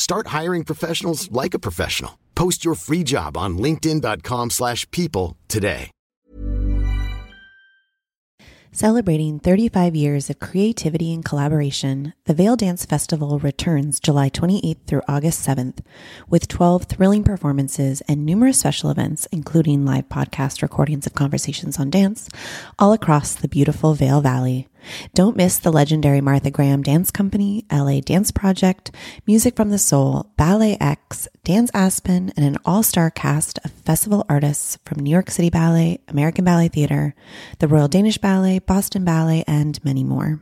Start hiring professionals like a professional. Post your free job on linkedin.com/people slash people today. Celebrating 35 years of creativity and collaboration, the Vail Dance Festival returns July 28th through August 7th with 12 thrilling performances and numerous special events, including live podcast recordings of conversations on dance, all across the beautiful Vail Valley. Don't miss the legendary Martha Graham Dance Company, LA Dance Project, Music from the Sole, Ballet X, Dance Aspen, and an all star cast of festival artists from New York City Ballet, American Ballet Theater, the Royal Danish Ballet, Boston Ballet, and many more.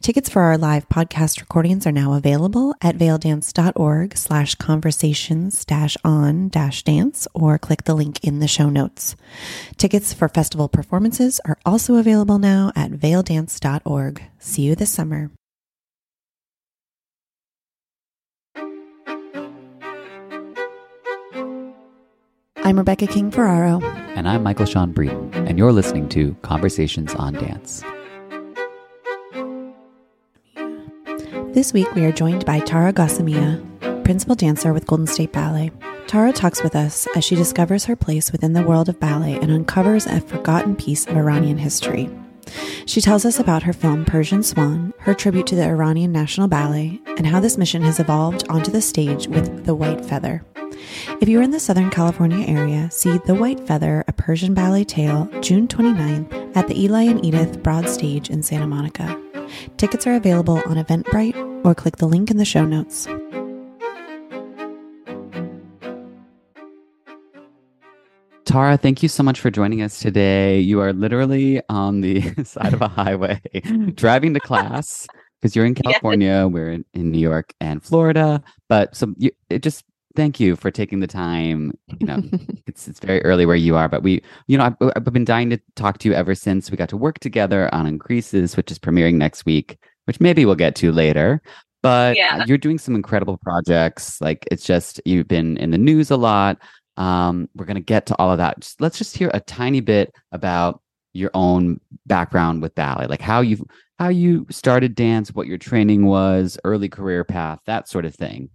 Tickets for our live podcast recordings are now available at vaildance.org slash conversations dash on dash dance or click the link in the show notes. Tickets for festival performances are also available now at vaildance.org. See you this summer. I'm Rebecca King Ferraro. And I'm Michael Sean Breeden, and you're listening to Conversations on Dance. This week we are joined by Tara Ghassemieh, principal dancer with Golden State Ballet. Tara talks with us as she discovers her place within the world of ballet and uncovers a forgotten piece of Iranian history. She tells us about her film Persian Swan, her tribute to the Iranian National Ballet, and how this mission has evolved onto the stage with The White Feather. If you're in the Southern California area, see The White Feather, a Persian ballet tale, June 29th at the Eli and Edythe Broad Stage in Santa Monica. Tickets are available on Eventbrite or click the link in the show notes. Tara, thank you so much for joining us today. You are literally on the side of a highway driving to class because you're in California, we're in, in New York and Florida. But so you, it just thank you for taking the time. You know, it's it's very early where you are, but we, you know, I've, I've been dying to talk to you ever since we got to work together on Increases, which is premiering next week, which maybe we'll get to later. But Yeah. you're doing some incredible projects. Like it's just you've been in the news a lot. Um, we're gonna get to all of that. Just, let's just hear a tiny bit about your own background with ballet, like how you how you started dance, what your training was, early career path, that sort of thing.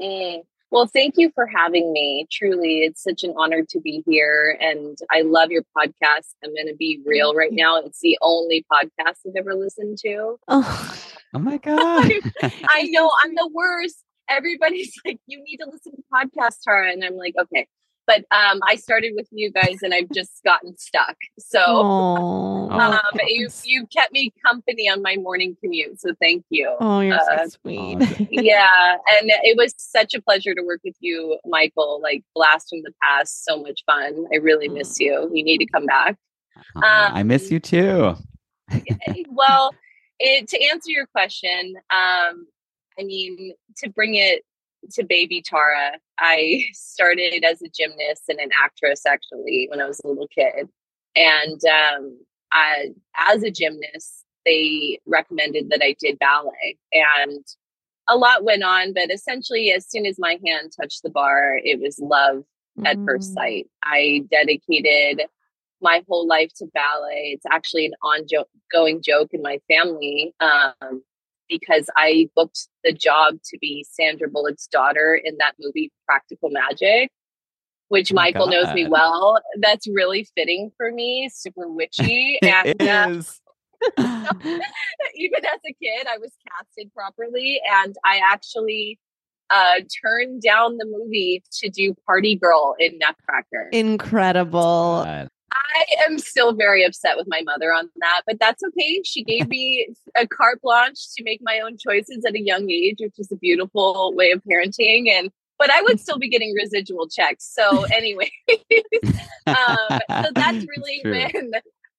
Mm. Well, thank you for having me. Truly, it's such an honor to be here. And I love your podcast. I'm going to be real right now. It's the only podcast I've ever listened to. Oh, Oh my god! I know I'm the worst. Everybody's like, you need to listen to podcasts, Tara. And I'm like, okay. But um, I started with you guys and I've just gotten stuck. So oh, um, you, you kept me company on my morning commute. So thank you. oh, you're uh, so sweet. yeah and it was such a pleasure to work with you michael like blast from the past so much fun i really miss you you need to come back Aw, I miss Um, you too. well it, to answer your question um i mean to bring it to baby tara i started as a gymnast and an actress actually when i was a little kid and um I, as a gymnast they recommended that i did ballet and a lot went on but essentially as soon as my hand touched the bar it was love at first Mm. sight i dedicated my whole life to ballet. It's actually an ongoing joke in my family um, because I booked the job to be Sandra Bullock's daughter in that movie Practical Magic, which oh Michael God. knows me well. That's really fitting for me, super witchy. and uh, even as a kid, I was casted properly, and I actually uh, turned down the movie to do Party Girl in Nutcracker. Incredible. I am still very upset with my mother on that, but that's okay. She gave me a carte blanche to make my own choices at a young age, which is a beautiful way of parenting. And but I would still be getting residual checks. So anyway, um, so that's really when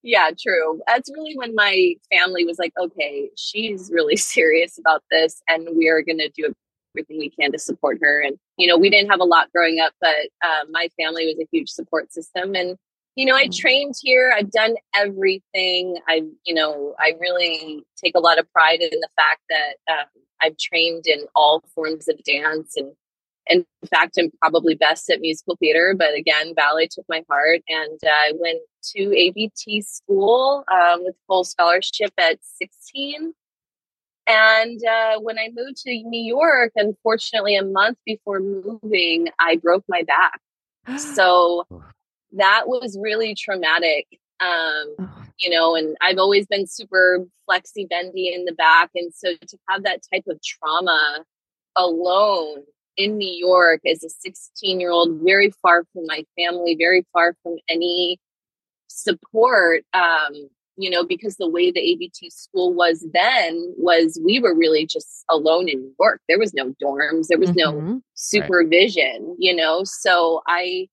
yeah, true. That's really when my family was like, okay, she's really serious about this, and we are going to do everything we can to support her. And, you know, we didn't have a lot growing up, but uh, my family was a huge support system. And, you know, I mm. trained here, I've done everything. I, you know, I really take a lot of pride in the fact that um, I've trained in all forms of dance and in fact, I'm probably best at musical theater, but again, ballet took my heart. And uh, I went to ABT school um, with full scholarship at 16. And uh, when I moved to New York, unfortunately, a month before moving, I broke my back. So that was really traumatic. Um, you know, and I've always been super flexy bendy in the back. And so to have that type of trauma alone in New York as a 16 year old, very far from my family, very far from any support. Um, you know, because the way the ABT school was then was we were really just alone in New York. There was no dorms, there was mm-hmm. no supervision, right. you know. So I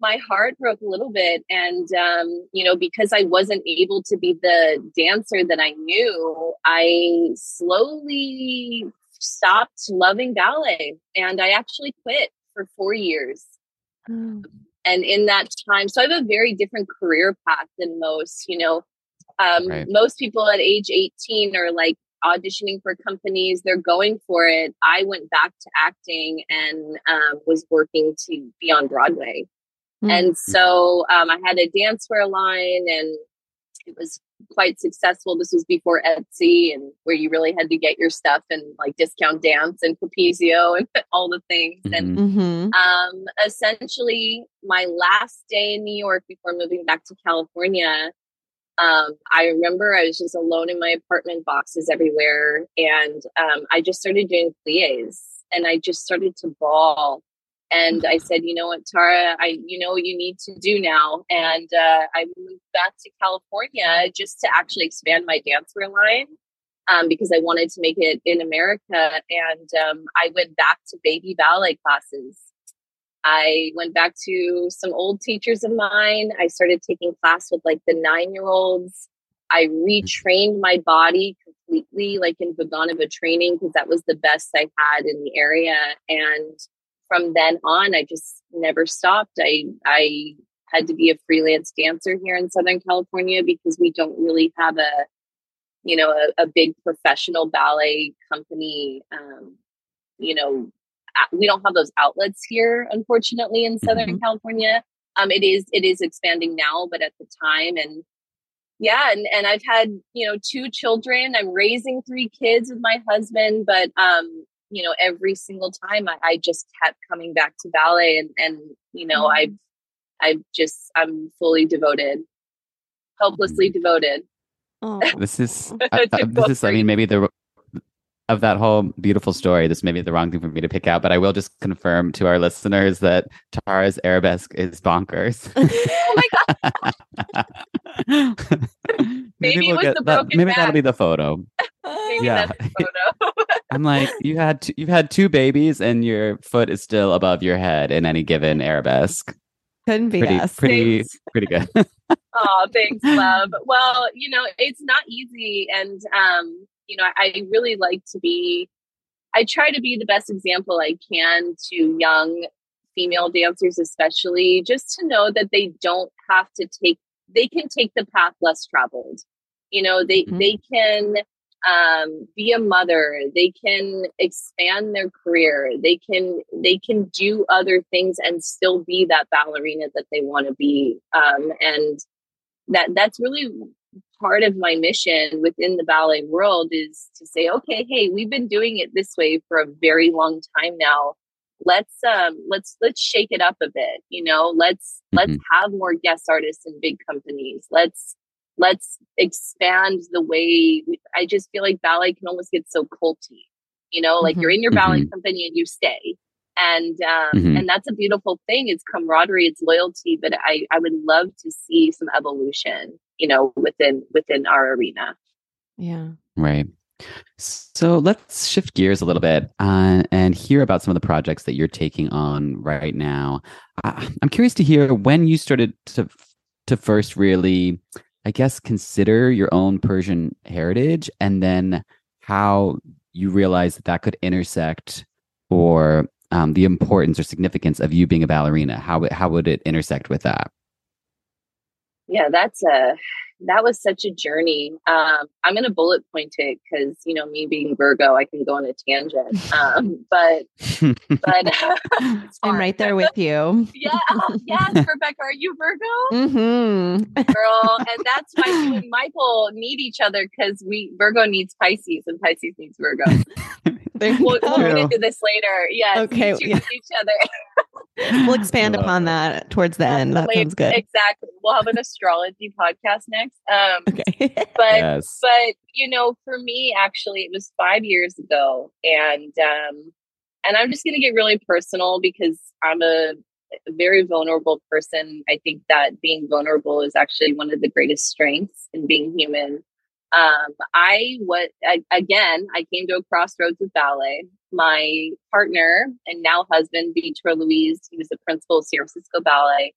my heart broke a little bit and um, you know because i wasn't able to be the dancer that i knew i slowly stopped loving ballet and I actually quit for four years. Mm. And in that time, so I have a very different career path than most. You know, um, right. most people at age 18 are like auditioning for companies, they're going for it. I went back to acting and um, was working to be on Broadway. Mm. And so um, I had a dancewear line and it was quite successful. This was before Etsy and where you really had to get your stuff and like discount dance and Capezio and all the things. Mm-hmm. And mm-hmm. um, essentially, my last day in New York before moving back to California, um, I remember I was just alone in my apartment, boxes everywhere, and um, I just started doing plies, and I just started to bawl and I said, you know what, Tara, I you know what you need to do now. And uh, I moved back to California just to actually expand my dancewear line um, because I wanted to make it in America. And um, I went back to baby ballet classes. I went back to some old teachers of mine. I started taking class with like the nine year olds. I retrained my body completely, like in Vaganova training, because that was the best I had in the area. And from then on, I just never stopped. I I had to be a freelance dancer here in Southern California because we don't really have a you know a, a big professional ballet company. Um, you know, we don't have those outlets here, unfortunately, in Southern mm-hmm. California. Um, it is it is expanding now, but at the time and yeah and, and i've had you know two children i'm raising three kids with my husband but um you know, every single time I, I just kept coming back to ballet and, and you know, mm-hmm. I, I just, I'm fully devoted, helplessly mm-hmm. devoted. Oh. This is, uh, uh, this is, I mean, maybe the, of that whole beautiful story, this may be the wrong thing for me to pick out, but I will just confirm to our listeners that Tara's arabesque is bonkers. oh my god! maybe, maybe we'll get that, maybe that'll be the photo. maybe yeah. photo. I'm like, you had two, you've had two babies, and your foot is still above your head in any given arabesque. Couldn't be pretty, us. pretty, thanks. pretty good. oh, thanks, love. Well, you know, it's not easy, and um, you know, I really like to be. I try to be the best example I can to young female dancers, especially, just to know that they don't have to take. They can take the path less traveled. You know, they mm-hmm. they can um, be a mother they can expand their career they can they can do other things and still be that ballerina that they want to be um, and that that's really part of my mission within the ballet world is to say okay hey we've been doing it this way for a very long time now let's um let's let's shake it up a bit you know let's mm-hmm. let's have more guest artists in big companies let's let's expand the way we, i just feel like ballet can almost get so culty you know like mm-hmm. you're in your ballet mm-hmm. company and you stay and um mm-hmm. and that's a beautiful thing it's camaraderie it's loyalty but i i would love to see some evolution you know within within our arena yeah right so let's shift gears a little bit uh, and hear about some of the projects that you're taking on right now. Uh, I'm curious to hear when you started to to first really I guess, consider your own Persian heritage and then how you realize that that could intersect or um, the importance or significance of you being a ballerina. How, how would it intersect with that? Yeah, that's a that was such a journey. Um, I'm going to bullet point it because you know me being Virgo, I can go on a tangent. Um, but but I'm right there with you. yeah, yes, Rebecca, are you Virgo? Mm-hmm. Girl, and that's why you and Michael need each other because we Virgo needs Pisces and Pisces needs Virgo. We'll, we'll get into this later. Yes, okay, yeah. each other we'll expand upon that. towards the end. That sounds good. Exactly. We'll have an astrology podcast next. Um, okay. but yes. but you know, for me, actually, it was five years ago, and um, and I'm just going to get really personal because I'm a very vulnerable person. I think that being vulnerable is actually one of the greatest strengths in being human. Um, I what again, I came to a crossroads with ballet my partner and now husband, Vitor Luiz, he was the principal of San Francisco Ballet.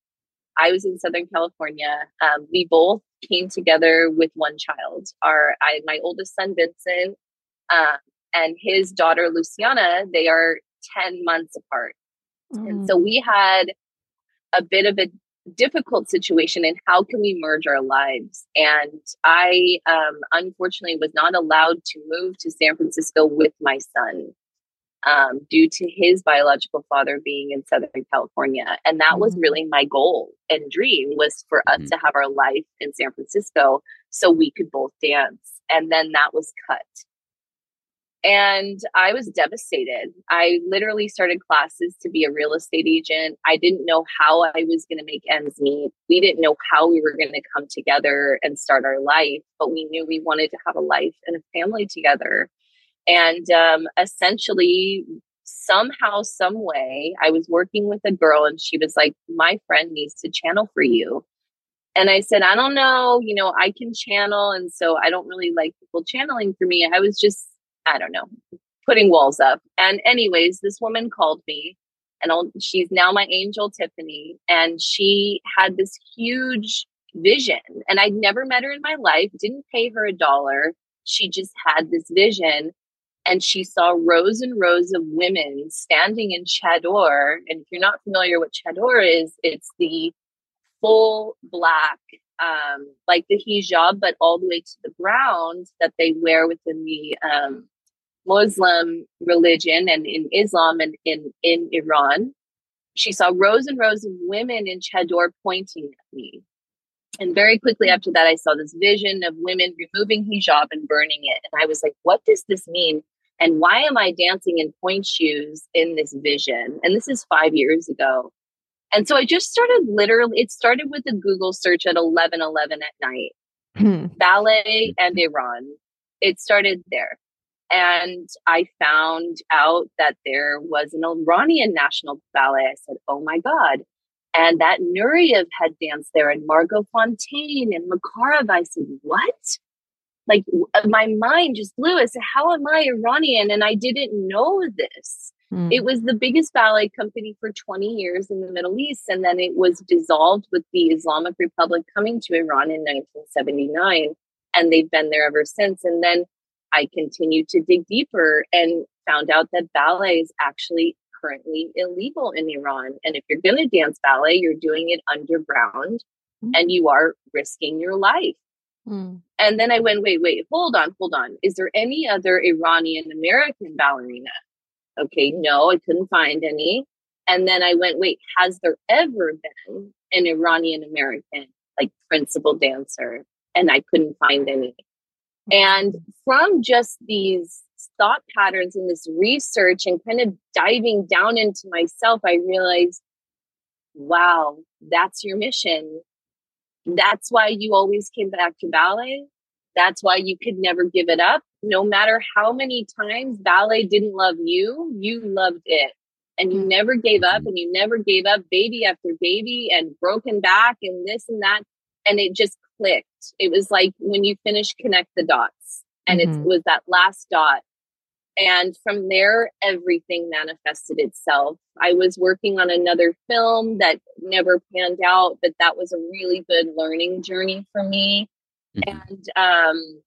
I was in Southern California. Um, we both came together with one child. Our I, my oldest son Vincent um, and his daughter Luciana. They are ten months apart, mm. and so we had a bit of a difficult situation and how can we merge our lives and i um, unfortunately was not allowed to move to san francisco with my son um, due to his biological father being in Southern California. And that was mm-hmm. really my goal and dream was for us mm-hmm. to have our life in San Francisco so we could both dance. And then that was cut. And I was devastated. I literally started classes to be a real estate agent. I didn't know how I was going to make ends meet. We didn't know how we were going to come together and start our life, but we knew we wanted to have a life and a family together. And um, essentially, somehow, some way, I was working with a girl and she was like, My friend needs to channel for you. And I said, I don't know, you know, I can channel. And so I don't really like people channeling for me. I was just, I don't know, putting walls up. And, anyways, this woman called me and I'll, she's now my angel, Tiffany. And she had this huge vision. And I'd never met her in my life, didn't pay her a dollar. She just had this vision and she saw rows and rows of women standing in chador. And if you're not familiar what chador is, it's the full black, um, like the hijab, but all the way to the ground that they wear within the um, Muslim religion and in Islam and in, in Iran. She saw rows and rows of women in chador pointing at me. And very quickly after that, I saw this vision of women removing hijab and burning it. And I was like, what does this mean? And why am I dancing in point shoes in this vision? And this is five years ago. And so I just started literally, it started with a Google search at 11 11 at night hmm. ballet and Iran. It started there. And I found out that there was an Iranian national ballet. I said, oh my God. And that Nureyev had danced there and Margot Fonteyn and Makarov. I said, what? like my mind just blew. I said, How am I Iranian? And I didn't know this. Mm. It was the biggest ballet company for 20 years in the Middle East. And then it was dissolved with the Islamic Republic coming to Iran in 1979. And they've been there ever since. And then I continued to dig deeper and found out that ballet is actually currently illegal in Iran. And if you're going to dance ballet, you're doing it underground mm. and you are risking your life. Mm. And then I went, wait, wait, hold on, hold on. Is there any other Iranian American ballerina? Okay, no, I couldn't find any. And then I went, wait, has there ever been an Iranian American like principal dancer? And I couldn't find any. Mm-hmm. And from just these thought patterns and this research and kind of diving down into myself, I realized, wow, that's your mission. That's why you always came back to ballet. That's why you could never give it up. No matter how many times ballet didn't love you, you loved it. And you never gave up and you never gave up baby after baby and broken back and this and that. And it just clicked. It was like when you finish connect the dots and mm-hmm. it was that last dot. And from there, everything manifested itself. I was working on another film that never panned out, but that was a really good learning journey for me. Mm-hmm. And um,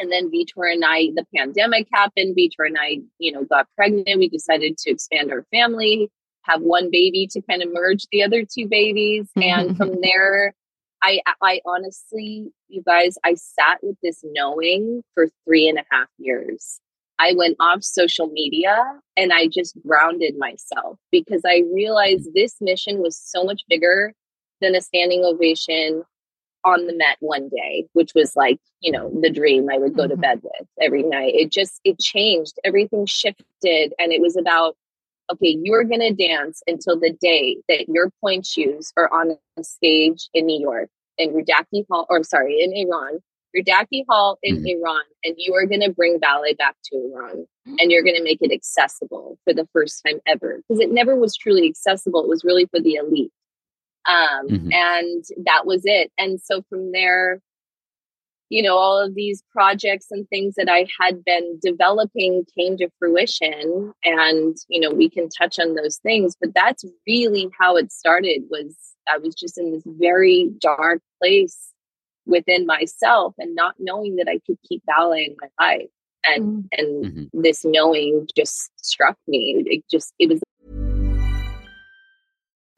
and then Vitor and I, the pandemic happened. Vitor and I, you know, got pregnant. We decided to expand our family, have one baby to kind of merge the other two babies, and from there, I, I honestly, you guys, I sat with this knowing for three and a half years. I went off social media and I just grounded myself because I realized this mission was so much bigger than a standing ovation on the Met one day, which was like, you know, the dream I would go to mm-hmm. bed with every night. It just, it changed. Everything shifted. And it was about okay, you're going to dance until the day that your point shoes are on a stage in New York, in Rudaki Hall, or sorry, in Iran, Rudaki Hall in mm-hmm. Iran, and you are going to bring ballet back to Iran and you're going to make it accessible for the first time ever because it never was truly accessible. It was really for the elite. Um, mm-hmm. And that was it. And so from there, you know, all of these projects and things that I had been developing came to fruition. And, you know, we can touch on those things, but that's really how it started was I was just in this very dark place within myself and not knowing that I could keep ballet in my life. And mm-hmm. and mm-hmm. this knowing just struck me. It just it was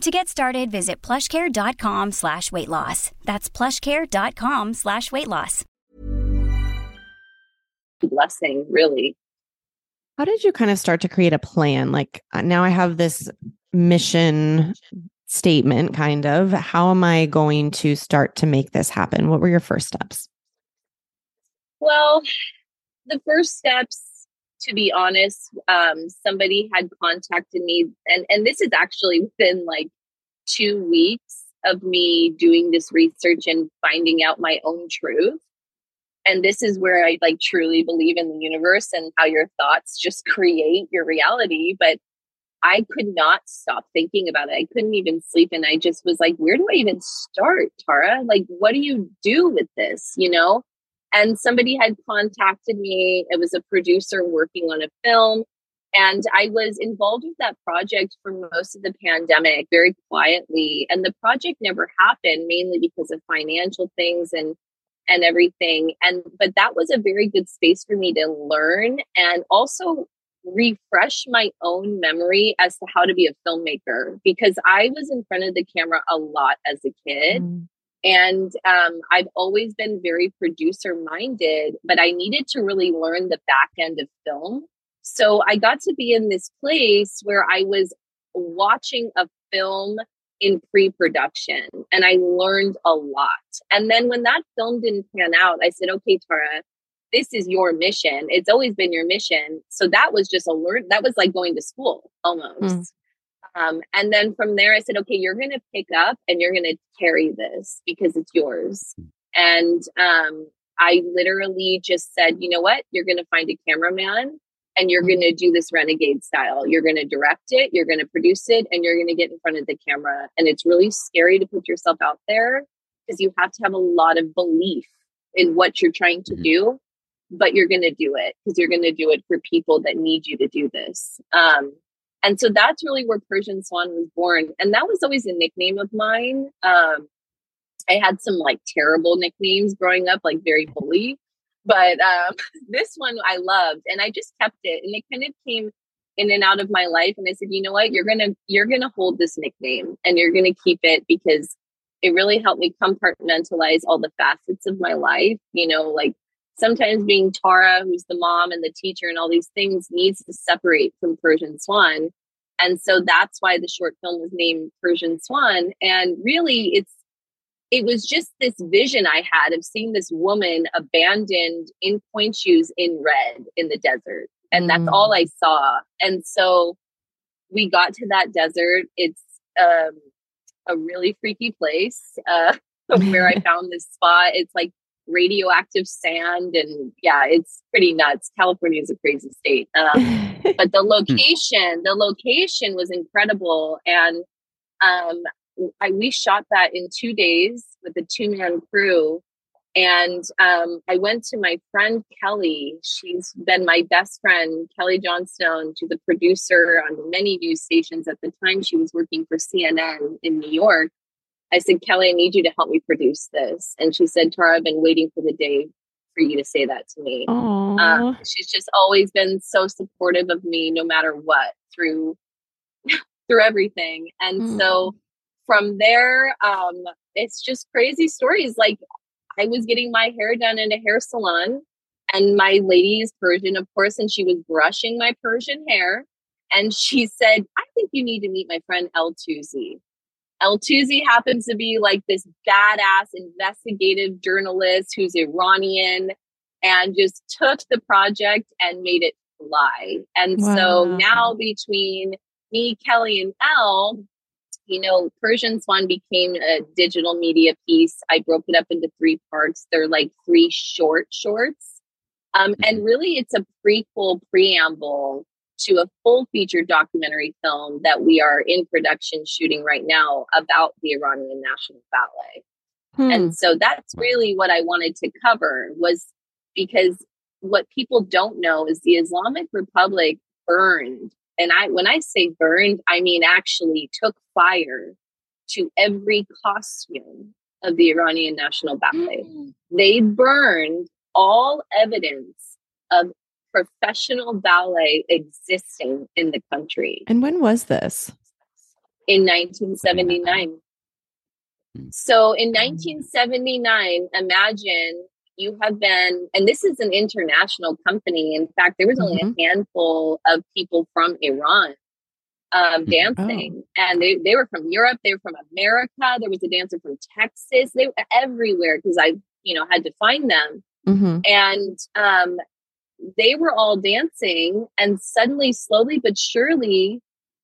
To get started, visit plushcare.com slash weight loss. That's plushcare.com slash weight loss. Blessing, really. How did you kind of start to create a plan? Like uh, now I have this mission statement, kind of. How am I going to start to make this happen? What were your first steps? Well, the first steps to be honest, um, somebody had contacted me, and and this is actually within like two weeks of me doing this research and finding out my own truth. And this is where I like truly believe in the universe and how your thoughts just create your reality. But I could not stop thinking about it. I couldn't even sleep. And I just was like, where do I even start, Tara? Like, what do you do with this? You know? And somebody had contacted me. It was a producer working on a film. And I was involved with that project for most of the pandemic very quietly. And the project never happened mainly because of financial things and and everything. And but that was a very good space for me to learn and also refresh my own memory as to how to be a filmmaker because I was in front of the camera a lot as a kid. Mm. And um, I've always been very producer minded, but I needed to really learn the back end of film. So I got to be in this place where I was watching a film in pre production and I learned a lot. And then when that film didn't pan out, I said, okay, Tara, this is your mission. It's always been your mission. So that was just a learn. That was like going to school almost. Mm. Um, and then from there, I said, okay, you're going to pick up and you're going to carry this because it's yours. And um, I literally just said, you know what? You're going to find a cameraman and you're going to do this renegade style. You're going to direct it, you're going to produce it, and you're going to get in front of the camera. And it's really scary to put yourself out there because you have to have a lot of belief in what you're trying to mm-hmm. do, but you're going to do it because you're going to do it for people that need you to do this. Um, and so that's really where Persian Swan was born. And that was always a nickname of mine. Um, I had some like terrible nicknames growing up, like very bully. But um, this one I loved and I just kept it. And it kind of came in and out of my life. And I said, you know what, you're gonna you're gonna hold this nickname and you're gonna keep it because it really helped me compartmentalize all the facets of my life. You know, like sometimes being Tara, who's the mom and the teacher and all these things, needs to separate from Persian Swan. And so that's why the short film was named Persian Swan. And really, it's it was just this vision I had of seeing this woman abandoned in point shoes in red in the desert. And that's all mm. I saw. And so we got to that desert. It's um, a really freaky place uh, where I found this spot. It's like radioactive sand and yeah it's pretty nuts california is a crazy state um, but the hmm. location the location was incredible and um, I, we shot that in two days with a two man crew and um, I went to my friend Kelly. She's been my best friend, Kelly Johnstone. She's a producer on many news stations. At the time, she was working for CNN in New York. I said, Kelly, I need you to help me produce this. And she said, Tara, I've been waiting for the day for you to say that to me. Um, she's just always been so supportive of me, no matter what, through through everything. And mm. so from there, um, it's just crazy stories. Like I was getting my hair done in a hair salon, and my lady is Persian, of course, and she was brushing my Persian hair. And she said, I think you need to meet my friend El Tuzi. El Tuzi happens to be like this badass investigative journalist who's Iranian and just took the project and made it fly. And wow. so now between me, Kelly, and El, you know, Persian Swan became a digital media piece. I broke it up into three parts. They're like three short shorts. Um, and mm-hmm. really, it's a prequel preamble to a full feature documentary film that we are in production shooting right now about the Iranian National Ballet. Hmm. And so that's really what I wanted to cover was because what people don't know is the Islamic Republic burned and I when I say burned, I mean actually took fire to every costume of the Iranian National Ballet. Mm. They burned all evidence of professional ballet existing in the country. And when was this? In 1979. So in 1979, imagine you have been, and this is an international company. In fact, there was only mm-hmm. a handful of people from Iran um, mm-hmm. dancing, oh. and they, they were from Europe, they were from America. There was a dancer from Texas. They were everywhere because I, you know, had to find them. Mm-hmm. And um, they were all dancing, and suddenly, slowly but surely,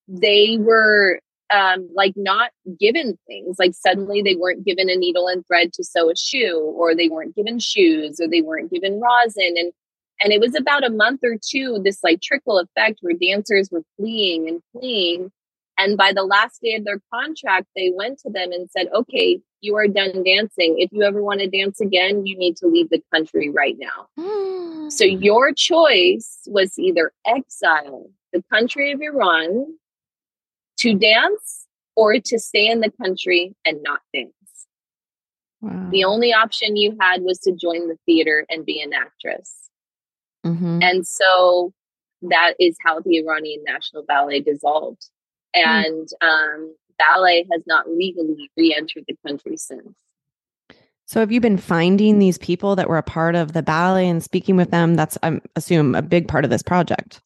they were um, like not given things. Like suddenly they weren't given a needle and thread to sew a shoe, or they weren't given shoes, or they weren't given rosin. And and it was about a month or two, this like trickle effect where dancers were fleeing and fleeing. And by the last day of their contract, they went to them and said, okay, you are done dancing. If you ever want to dance again, you need to leave the country right now. so your choice was either exile the country of Iran to dance or to stay in the country and not dance. Wow. The only option you had was to join the theater and be an actress. Mm-hmm. And so that is how the Iranian National Ballet dissolved. Hmm. And mm. um, ballet has not legally re entered the country since. So have you been finding these people that were a part of the ballet and speaking with them? That's I assume a big part of this project.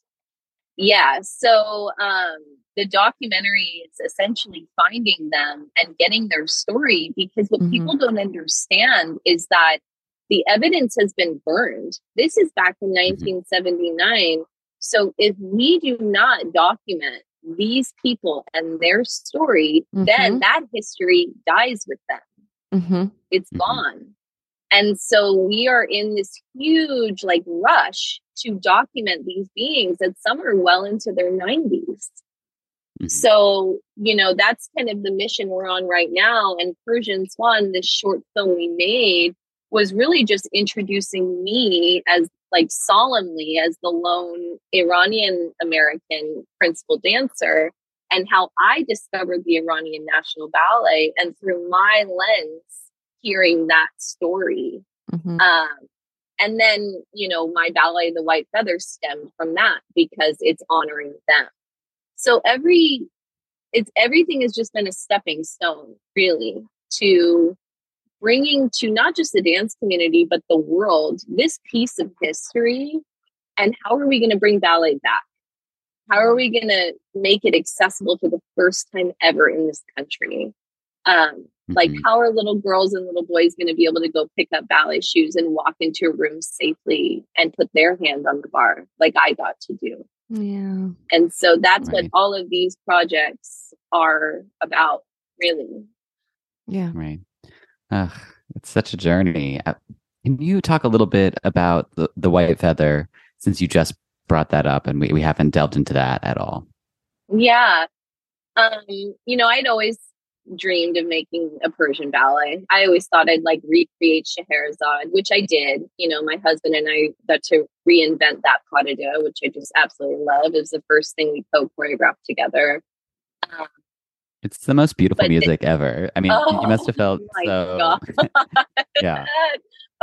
Yeah. So um, the documentary is essentially finding them and getting their story because what mm-hmm. people don't understand is that the evidence has been burned. This is back in 1979. Mm-hmm. So if we do not document these people and their story, mm-hmm. then that history dies with them. Mm-hmm. It's mm-hmm. gone. And so we are in this huge like rush to document these beings that some are well into their 90s. Mm-hmm. So, you know, that's kind of the mission we're on right now. And Persian Swan, this short film we made, was really just introducing me as like solemnly as the lone Iranian American principal dancer and how I discovered the Iranian National Ballet and through my lens hearing that story. Mm-hmm. Um, and then, you know, my ballet, The White Feather, stemmed from that because it's honoring them. So every, it's everything has just been a stepping stone, really, to bringing to not just the dance community, but the world this piece of history. And how are we going to bring ballet back? How are we going to make it accessible for the first time ever in this country? Um, like, mm-hmm. how are little girls and little boys going to be able to go pick up ballet shoes and walk into a room safely and put their hand on the bar, like I got to do? Yeah. And so that's right. what all of these projects are about, really. Yeah. Right. Ugh, it's such a journey. Uh, can you talk a little bit about the, the white feather since you just brought that up and we, we haven't delved into that at all? Yeah. Um, you know, I'd always dreamed of making a Persian ballet. I always thought I'd like recreate Scheherazade, which I did. You know, my husband and I got to reinvent that pas de deux, which I just absolutely love. It was the first thing we co choreographed together. Um, it's the most beautiful music ever. I mean, oh, you must have felt so. yeah.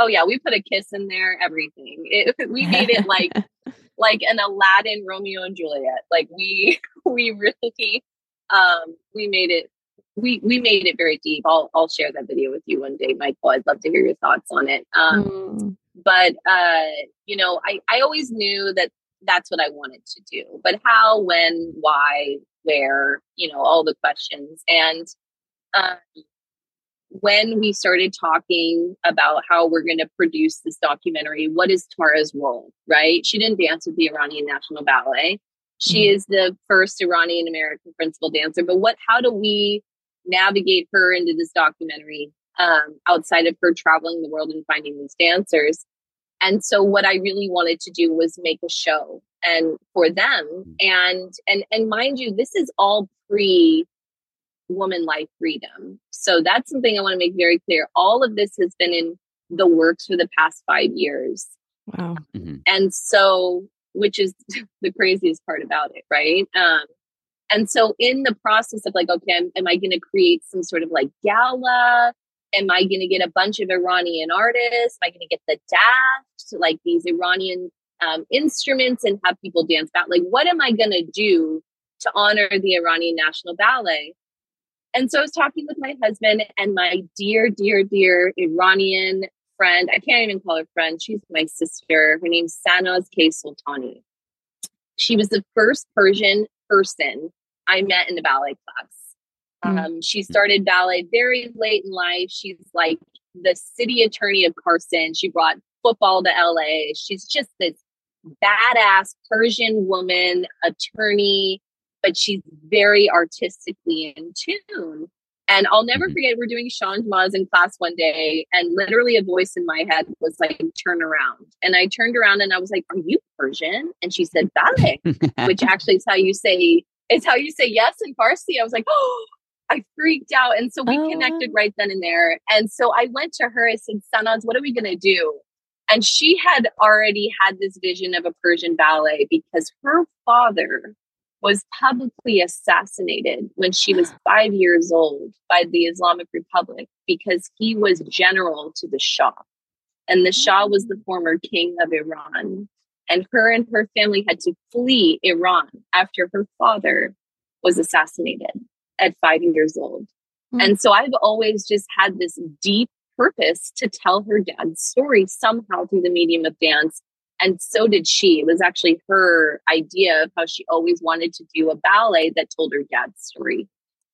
Oh yeah, we put a kiss in there. Everything. It, we made it like like an Aladdin Romeo and Juliet. Like we we really um we made it we we made it very deep. I'll I'll share that video with you one day, Michael. I'd love to hear your thoughts on it. Um, mm. But uh, you know, I I always knew that that's what I wanted to do. But how, when, why, where, you know, all the questions. And um, when we started talking about how we're going to produce this documentary, what is Tara's role, right? She didn't dance with the Iranian National Ballet. She mm-hmm. is the first Iranian American principal dancer. But what, how do we navigate her into this documentary um, outside of her traveling the world and finding these dancers? And so what I really wanted to do was make a show and for them and and and mind you this is all pre woman life freedom. So that's something I want to make very clear. All of this has been in the works for the past 5 years. Wow. Mm-hmm. And so which is the craziest part about it, right? Um and so in the process of like okay, am, am I going to create some sort of like gala am I going to get a bunch of Iranian artists? Am I going to get the daft, like these Iranian um, instruments and have people dance back? Like, what am I going to do to honor the Iranian National Ballet? And so I was talking with my husband and my dear, dear, dear Iranian friend. I can't even call her friend. She's my sister. Her name's Sanaz K. Sultani. She was the first Persian person I met in the ballet class. Mm. Um, she started ballet very late in life. She's like the city attorney of Carson. She brought football to LA. She's just this badass Persian woman, attorney, but she's very artistically in tune. And I'll never mm-hmm. forget, we're doing Sean Maz in class one day, and literally a voice in my head was like, turn around. And I turned around and I was like, Are you Persian? And she said, Ballet, which actually is how you say, it's how you say yes in Farsi. I was like, Oh, I freaked out. And so we oh. connected right then and there. And so I went to her, I said, Sanaz, what are we going to do? And she had already had this vision of a Persian ballet because her father was publicly assassinated when she was five years old by the Islamic Republic because he was general to the Shah. And the Shah was the former king of Iran. And her and her family had to flee Iran after her father was assassinated at five years old. Mm-hmm. And so I've always just had this deep purpose to tell her dad's story somehow through the medium of dance. And so did she. It was actually her idea of how she always wanted to do a ballet that told her dad's story.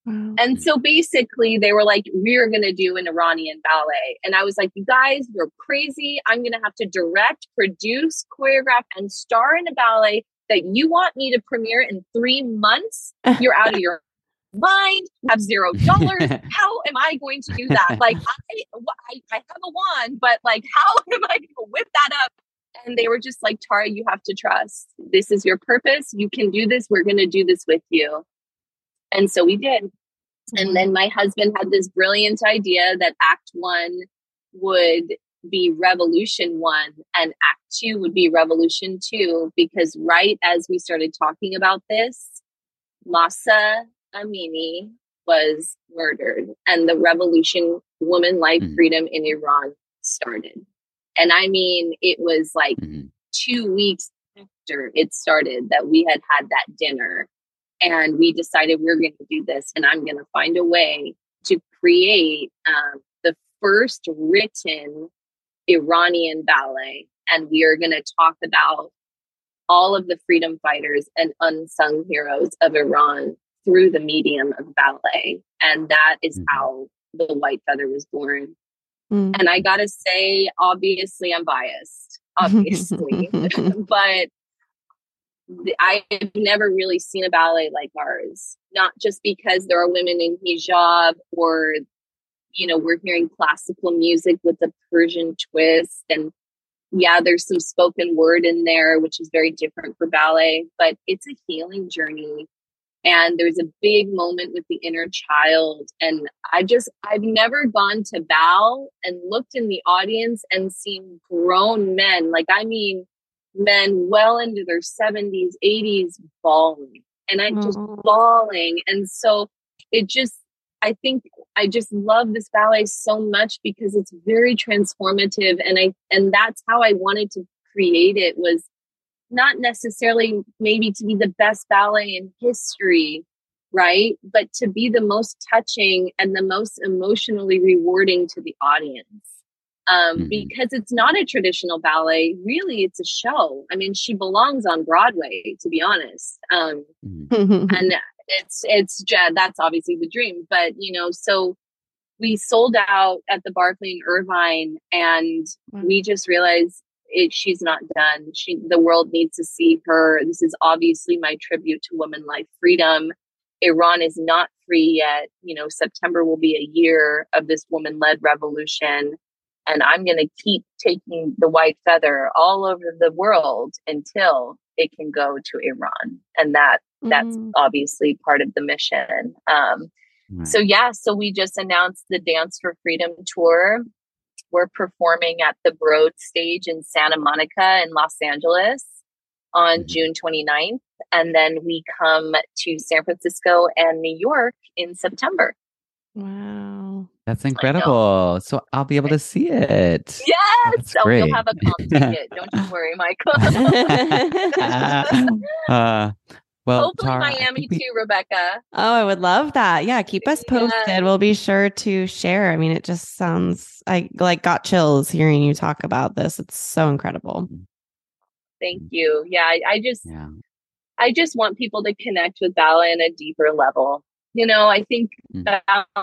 And mm. so basically, they were like, We're going to do an Iranian ballet. And I was like, You guys, you're crazy. I'm going to have to direct, produce, choreograph, and star in a ballet that you want me to premiere in three months. You're out of your mind, have zero dollars. how am I going to do that? Like, I, I, I have a wand, but like, how am I going to whip that up? And they were just like, Tara, you have to trust. This is your purpose. You can do this. We're going to do this with you. And so we did. And then my husband had this brilliant idea that Act One would be Revolution One and Act Two would be Revolution Two, because right as we started talking about this, Mahsa Amini was murdered and the revolution, woman life mm-hmm. freedom in Iran started. And I mean, it was like mm-hmm. two weeks after it started that we had had that dinner and we decided we are going to do this and i'm going to find a way to create um, the first written iranian ballet and we are going to talk about all of the freedom fighters and unsung heroes of iran through the medium of ballet and that is mm-hmm. how the white feather was born mm-hmm. and i gotta say obviously i'm biased obviously but I've never really seen a ballet like ours, not just because there are women in hijab or, you know, we're hearing classical music with a Persian twist. And yeah, there's some spoken word in there, which is very different for ballet, but it's a healing journey. And there's a big moment with the inner child. And I just, I've never gone to bow and looked in the audience and seen grown men. Like, I mean, men well into their 70s, 80s bawling. And I'm just mm-hmm. bawling. And so it just, I think I just love this ballet so much because it's very transformative. And I, and that's how I wanted to create it was not necessarily maybe to be the best ballet in history, right? But to be the most touching and the most emotionally rewarding to the audience um, mm-hmm. because it's not a traditional ballet. Really, it's a show. I mean, she belongs on Broadway, to be honest. Um, mm-hmm. and it's it's that's obviously the dream. But you know, so we sold out at the Barclay in Irvine, and mm-hmm. we just realized it, she's not done. She the world needs to see her. This is obviously my tribute to women life freedom. Iran is not free yet. You know, September will be a year of this woman led revolution and I'm going to keep taking the white feather all over the world until it can go to Iran. And that mm-hmm. that's obviously part of the mission. Um, right. So yeah, so we just announced the Dance for Freedom tour. We're performing at the Broad stage in Santa Monica in Los Angeles on mm-hmm. June 29th. And then we come to San Francisco and New York in September. Wow. That's incredible. So I'll be able to see it. Yes. That's so great. you'll have a comp ticket. Don't you worry, Michael. uh, well, hopefully Tara, Miami we... too, Rebecca. Oh, I would love that. Yeah, keep us posted. Yeah. We'll be sure to share. I mean, it just sounds I like got chills hearing you talk about this. It's so incredible. Thank you. Yeah, I, I just yeah. I just want people to connect with ballet on a deeper level. You know, I think mm-hmm.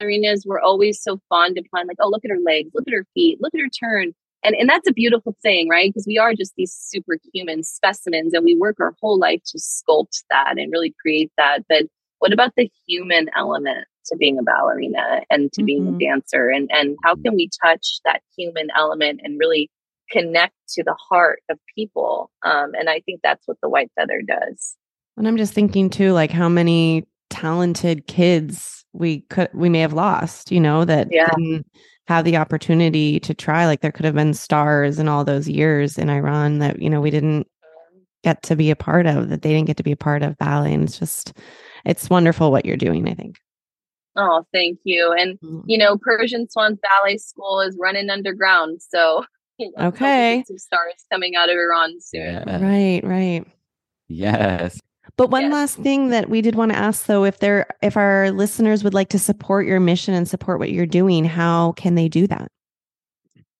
ballerinas were always so fond of fun, like, oh, look at her legs, look at her feet, look at her turn. And, and that's a beautiful thing, right? Because we are just these superhuman specimens and we work our whole life to sculpt that and really create that. But what about the human element to being a ballerina and to mm-hmm. being a mm-hmm. dancer? And, and how can we touch that human element and really connect to the heart of people? Um, and I think that's what the white feather does. And I'm just thinking too, like how many talented kids we could we may have lost you know that yeah. didn't have the opportunity to try like there could have been stars in all those years in iran that you know we didn't get to be a part of that they didn't get to be a part of ballet and it's just it's wonderful what you're doing i think. Oh thank you. And mm. you know persian swans ballet school is running underground so okay. some stars coming out of iran soon. Yeah. right right. Yes but one yes. last thing that we did want to ask though, if there if our listeners would like to support your mission and support what you're doing, how can they do that?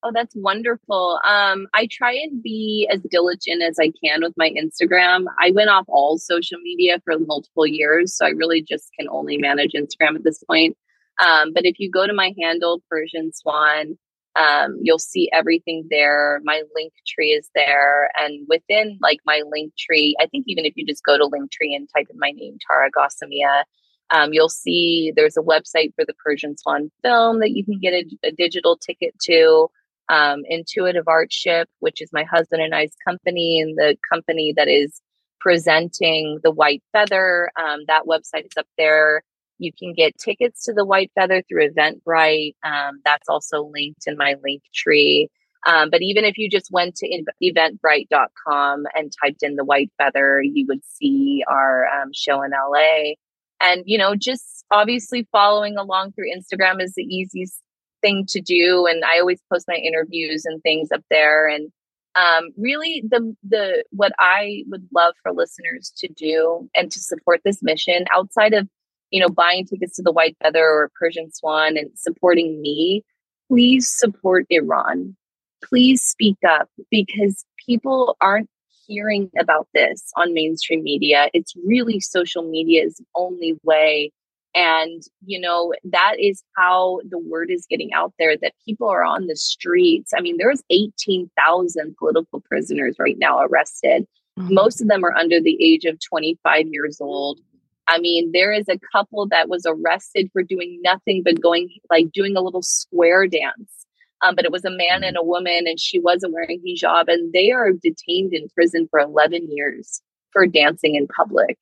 Oh, that's wonderful. Um, I try and be as diligent as I can with my Instagram. I went off all social media for multiple years, so I really just can only manage Instagram at this point. Um, but if you go to my handle, Persian Swan, um, you'll see everything there. My link tree is there. And within like my link tree, I think even if you just go to Linktree and type in my name, Tara Ghassemieh, um, you'll see there's a website for the Persian Swan film that you can get a, a digital ticket to. Um, Intuitive Artship, which is my husband and I's company, and the company that is presenting the White Feather. Um, that website is up there. You can get tickets to the White Feather through Eventbrite. Um, that's also linked in my link tree. Um, but even if you just went to eventbrite.com and typed in the White Feather, you would see our um, show in LA. And, you know, just obviously following along through Instagram is the easiest thing to do. And I always post my interviews and things up there. And um, really the the what I would love for listeners to do and to support this mission outside of you know, buying tickets to the White Feather or Persian Swan and supporting me, please support Iran. Please speak up because people aren't hearing about this on mainstream media. It's really social media is the only way. And, you know, that is how the word is getting out there that people are on the streets. I mean, there's 18,000 political prisoners right now arrested. Mm-hmm. Most of them are under the age of 25 years old. I mean, there is a couple that was arrested for doing nothing but going, like, doing a little square dance. Um, but it was a man and a woman, and she wasn't wearing hijab, and they are detained in prison for 11 years for dancing in public.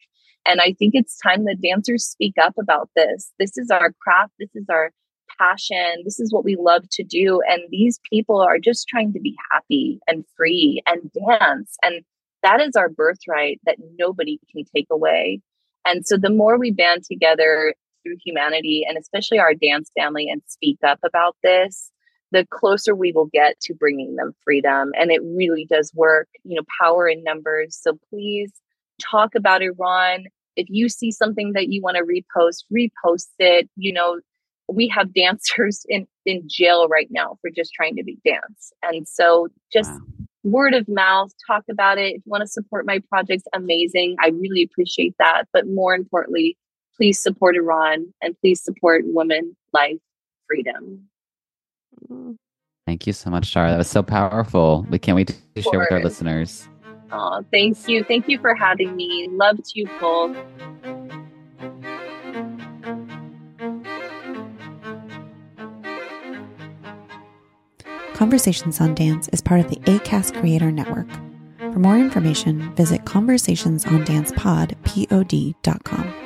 And I think it's time that dancers speak up about this. This is our craft, this is our passion, this is what we love to do. And these people are just trying to be happy and free and dance. And that is our birthright that nobody can take away. And so the more we band together through humanity and especially our dance family and speak up about this, the closer we will get to bringing them freedom. And it really does work, you know, power in numbers. So please talk about Iran. If you see something that you want to repost, repost it. You know, we have dancers in, in jail right now for just trying to be dance. And so just wow word of mouth, talk about it. If you want to support my projects, amazing. I really appreciate that. But more importantly, please support Iran and please support women, life, freedom. Thank you so much, Shara. That was so powerful. We can't wait to share with our listeners. Oh, thank you. Thank you for having me. Love to you both. Conversations on Dance is part of the ACAST Creator Network. For more information, visit conversationsondancepod.com.